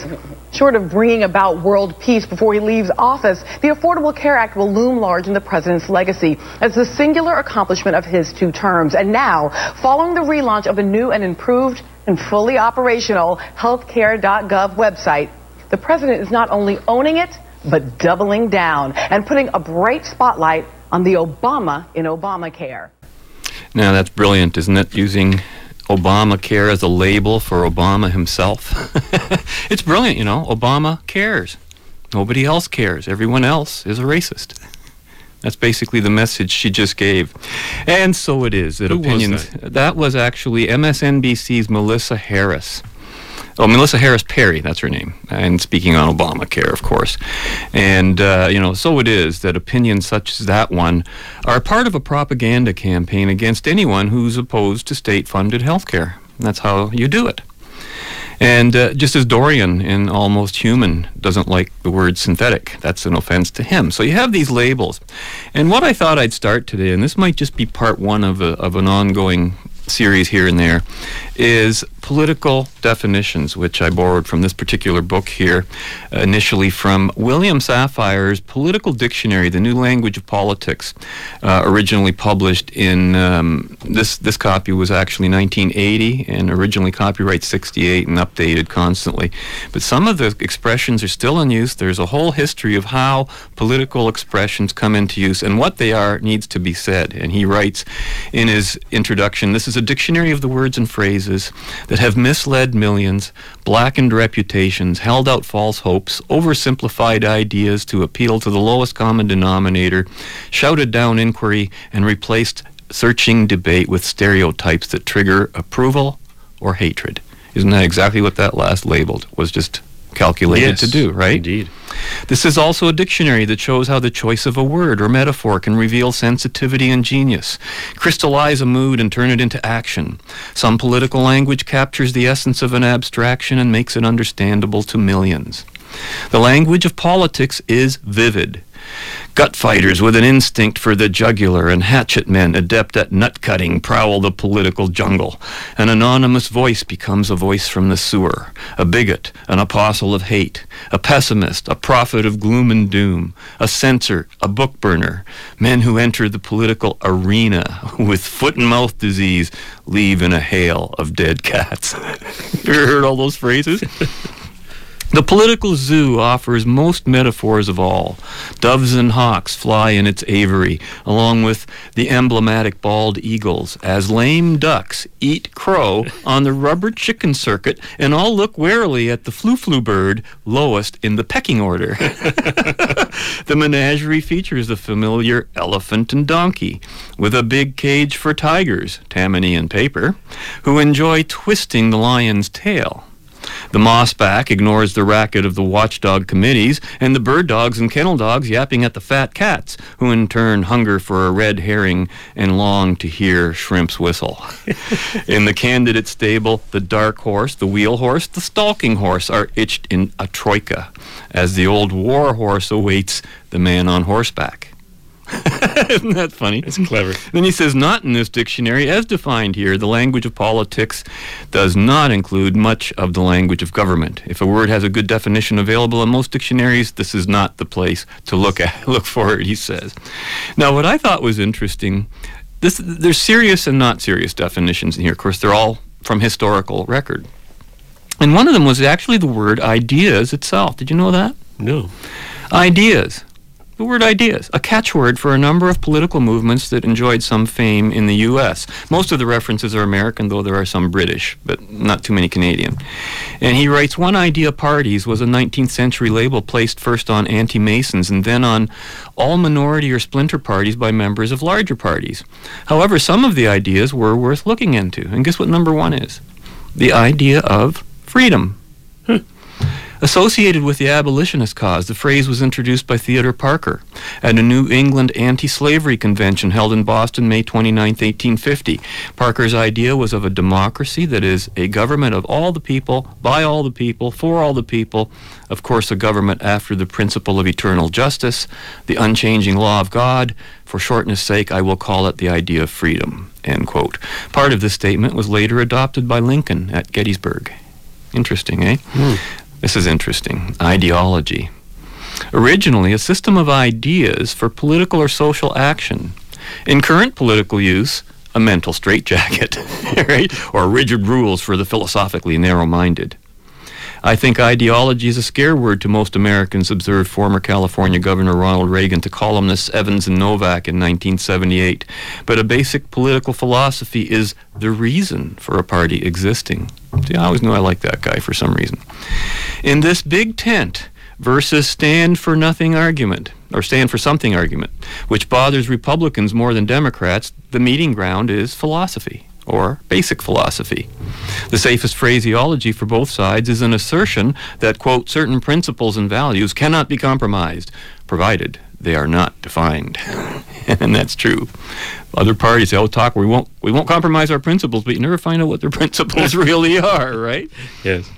Short of bringing about world peace before he leaves office, the Affordable Care Act will loom large in the president's legacy as the singular accomplishment of his two terms. And now, following the relaunch of a new and improved and fully operational healthcare.gov website, the president is not only owning it, but doubling down and putting a bright spotlight on the Obama in Obamacare. Now that's brilliant, isn't it? Using Obamacare as a label for Obama himself. it's brilliant, you know. Obama cares. Nobody else cares. Everyone else is a racist. That's basically the message she just gave. And so it is that Who was opinions. that? was actually MSNBC's Melissa Harris. Oh, Melissa Harris Perry, that's her name. And speaking on Obamacare, of course. And, uh, you know, so it is that opinions such as that one are part of a propaganda campaign against anyone who's opposed to state funded health care. That's how you do it. And uh, just as Dorian in Almost Human doesn't like the word synthetic, that's an offense to him. So you have these labels. And what I thought I'd start today, and this might just be part one of, a, of an ongoing series here and there, is political definitions, which I borrowed from this particular book here, uh, initially from William Safire's Political Dictionary, the New Language of Politics, uh, originally published in um, this this copy was actually 1980 and originally copyright 68 and updated constantly. But some of the expressions are still in use. There's a whole history of how political expressions come into use and what they are needs to be said. And he writes in his introduction, this is a dictionary of the words and phrases that have misled millions, blackened reputations, held out false hopes, oversimplified ideas to appeal to the lowest common denominator, shouted down inquiry, and replaced searching debate with stereotypes that trigger approval or hatred. Isn't that exactly what that last labeled was just calculated Yes, to do, right? Indeed. This is also a dictionary that shows how the choice of a word or metaphor can reveal sensitivity and genius, crystallize a mood and turn it into action. Some political language captures the essence of an abstraction and makes it understandable to millions. The language of politics is vivid. Gut fighters with an instinct for the jugular and hatchet men adept at nut cutting prowl the political jungle. An anonymous voice becomes a voice from the sewer, a bigot, an apostle of hate, a pessimist, a prophet of gloom and doom, a censor, a book burner. Men who enter the political arena with foot and mouth disease leave in a hail of dead cats. you ever heard all those phrases? The political zoo offers most metaphors of all. Doves and hawks fly in its aviary, along with the emblematic bald eagles, as lame ducks eat crow on the rubber chicken circuit and all look warily at the flu-flu bird lowest in the pecking order. the menagerie features the familiar elephant and donkey, with a big cage for tigers, Tammany and paper, who enjoy twisting the lion's tail. The mossback ignores the racket of the watchdog committees, and the bird dogs and kennel dogs yapping at the fat cats, who in turn hunger for a red herring and long to hear shrimps whistle. in the candidate stable, the dark horse, the wheel horse, the stalking horse are itched in a troika, as the old war horse awaits the man on horseback. Isn't that funny? It's clever. Then he says, not in this dictionary, as defined here, the language of politics does not include much of the language of government. If a word has a good definition available in most dictionaries, this is not the place to look at, look for it, he says. Now, what I thought was interesting, this, there's serious and not serious definitions in here. Of course, they're all from historical record. And one of them was actually the word ideas itself. Did you know that? No. Ideas. The word ideas, a catchword for a number of political movements that enjoyed some fame in the U.S. Most of the references are American, though there are some British, but not too many Canadian. And he writes One Idea Parties was a 19th century label placed first on anti Masons and then on all minority or splinter parties by members of larger parties. However, some of the ideas were worth looking into. And guess what number one is? The idea of freedom. Associated with the abolitionist cause, the phrase was introduced by Theodore Parker at a New England anti-slavery convention held in Boston May 29, 1850. Parker's idea was of a democracy that is a government of all the people, by all the people, for all the people, of course a government after the principle of eternal justice, the unchanging law of God. For shortness sake, I will call it the idea of freedom. End quote. Part of this statement was later adopted by Lincoln at Gettysburg. Interesting, eh? This is interesting. Ideology. Originally, a system of ideas for political or social action. In current political use, a mental straitjacket, right? Or rigid rules for the philosophically narrow minded. I think ideology is a scare word to most Americans, observed former California Governor Ronald Reagan to columnists Evans and Novak in 1978. But a basic political philosophy is the reason for a party existing. See, I always knew I liked that guy for some reason. In this big tent versus stand for nothing argument, or stand for something argument, which bothers Republicans more than Democrats, the meeting ground is philosophy or basic philosophy. The safest phraseology for both sides is an assertion that, quote, certain principles and values cannot be compromised, provided they are not defined. and that's true. Other parties they'll talk we won't we won't compromise our principles, but you never find out what their principles really are, right? Yes.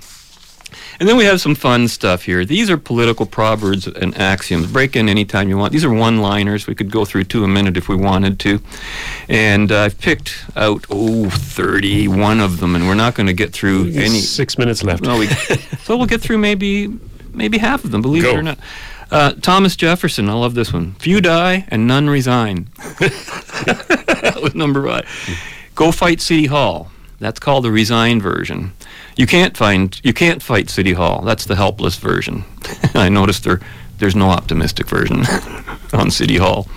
And then we have some fun stuff here. These are political proverbs and axioms. Break in anytime you want. These are one liners. We could go through two a minute if we wanted to. And uh, I've picked out, oh, 31 of them, and we're not going to get through any. Six minutes left. No, we, so we'll get through maybe maybe half of them, believe Go. it or not. Uh, Thomas Jefferson, I love this one. Few die and none resign. that was number five. Go fight City Hall. That's called the resigned version. You can't find you can't fight City Hall. That's the helpless version. I noticed there there's no optimistic version on City Hall.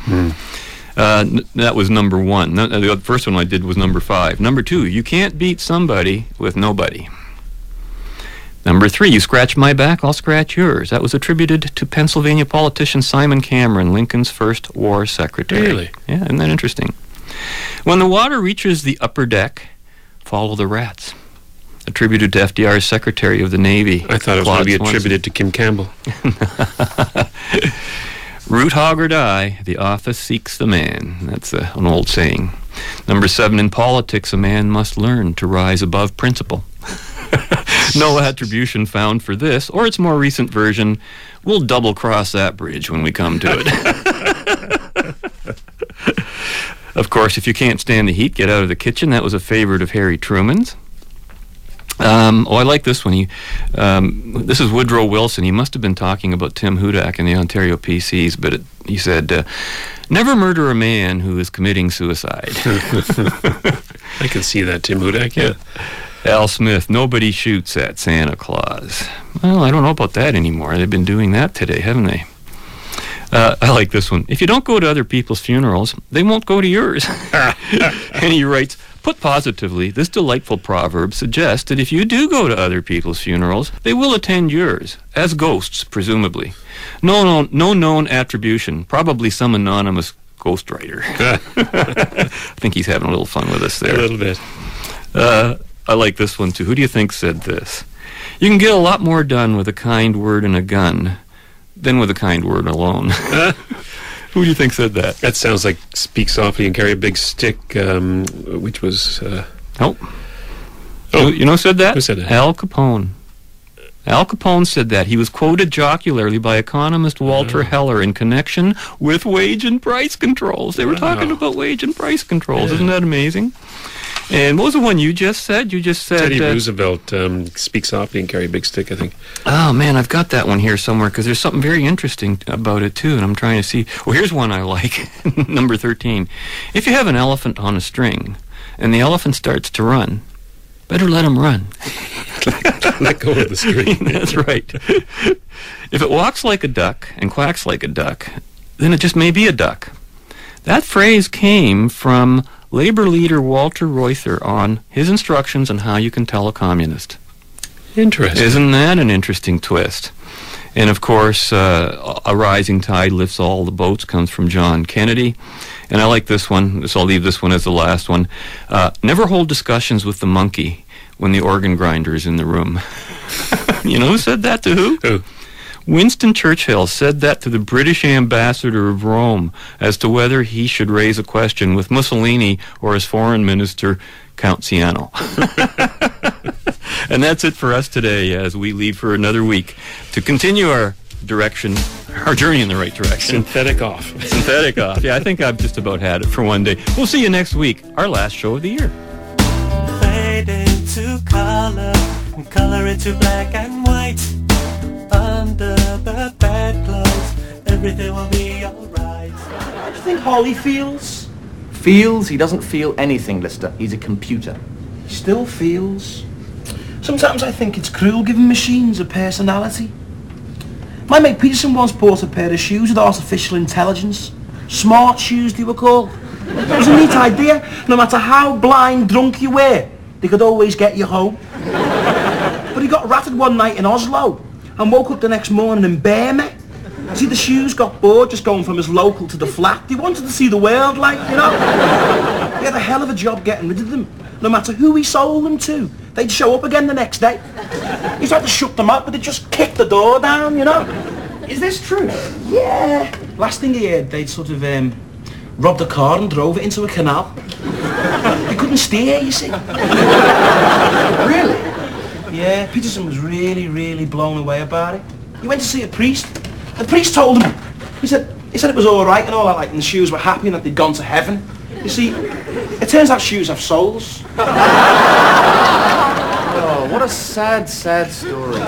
Uh, n- that was number one. No- The first one I did was number five. Number two, you can't beat somebody with nobody. Number three, you scratch my back, I'll scratch yours. That was attributed to Pennsylvania politician Simon Cameron, Lincoln's first war secretary. Really? Yeah, isn't that interesting? When the water reaches the upper deck, follow the rats. Attributed to FDR's Secretary of the Navy. I thought it was going to be attributed to Kim Campbell. Root hog or die, the office seeks the man. That's an old saying. Number seven, in politics, a man must learn to rise above principle. no attribution found for this, or its more recent version. We'll double cross that bridge when we come to it. of course, if you can't stand the heat, get out of the kitchen. That was a favorite of Harry Truman's. Um, oh, I like this one. He, um, this is Woodrow Wilson. He must have been talking about Tim Hudak and the Ontario PCs, but it, he said, uh, "Never murder a man who is committing suicide." I can see that, Tim Hudak. Yeah. Al Smith, nobody shoots at Santa Claus. Well, I don't know about that anymore. They've been doing that today, haven't they? Uh, I like this one. If you don't go to other people's funerals, they won't go to yours. and he writes, Put positively, this delightful proverb suggests that if you do go to other people's funerals, they will attend yours, as ghosts, presumably. No, no, no known attribution, probably some anonymous ghostwriter. I think he's having a little fun with us there. A little bit. Uh, I like this one too. Who do you think said this? You can get a lot more done with a kind word and a gun than with a kind word alone. Who do you think said that? That sounds like Speak Softly and Carry a Big Stick, um, which was. Uh, Nope. Oh, you know who said that? Who said that? Al Capone. Al Capone said that. He was quoted jocularly by economist Walter Heller in connection with wage and price controls. They were talking about wage and price controls. Isn't that amazing? And what was the one you just said? You just said Teddy uh, Roosevelt, um, Speak Softly and Carry a Big Stick, I think. Oh man, I've got that one here somewhere because there's something very interesting about it too, and I'm trying to see. Well, here's one I like, number thirteen. If you have an elephant on a string, and the elephant starts to run, better let him run. Let go of the string. That's right. if it walks like a duck and quacks like a duck, then it just may be a duck. That phrase came from labor leader Walter Reuther on his instructions on how you can tell a communist. Interesting. Isn't that an interesting twist? And of course, uh, a rising tide lifts all the boats comes from John Kennedy. And I like this one, so I'll leave this one as the last one. Uh, never hold discussions with the monkey when the organ grinder is in the room. you know who said that to who? Who? Winston Churchill said that to the British ambassador of Rome as to whether he should raise a question with Mussolini or his foreign minister, Count Ciano. and that's it for us today as we leave for another week to continue our direction, our journey in the right direction. Synthetic off. Synthetic off. Yeah, I think I've just about had it for one day. We'll see you next week, our last show of the year. Fade into color, and color into black and white. Under the bedclothes, everything will be alright. How do you think Holly feels? Feels he doesn't feel anything, Lister. He's a computer. He still feels. Sometimes I think it's cruel giving machines a personality. My mate Peterson once bought a pair of shoes with artificial intelligence. Smart shoes, they were called. It was a neat idea. No matter how blind drunk you were, they could always get you home. But he got ratted one night in Oslo and woke up the next morning in Burma. See, the shoes got bored just going from his local to the flat. He wanted to see the world, like, you know. He had a hell of a job getting rid of them. No matter who he sold them to, they'd show up again the next day. He tried to shut them up, but they just kicked the door down, you know. Is this true? Yeah. Last thing he heard, they'd sort of um, robbed a car and drove it into a canal. they couldn't steer, you see. really? Yeah, Peterson was really, really blown away about it. He went to see a priest. The priest told him. He said he said it was all right and all that, like, and the shoes were happy and that they'd gone to heaven. You see, it turns out shoes have souls. Oh, what a sad, sad story.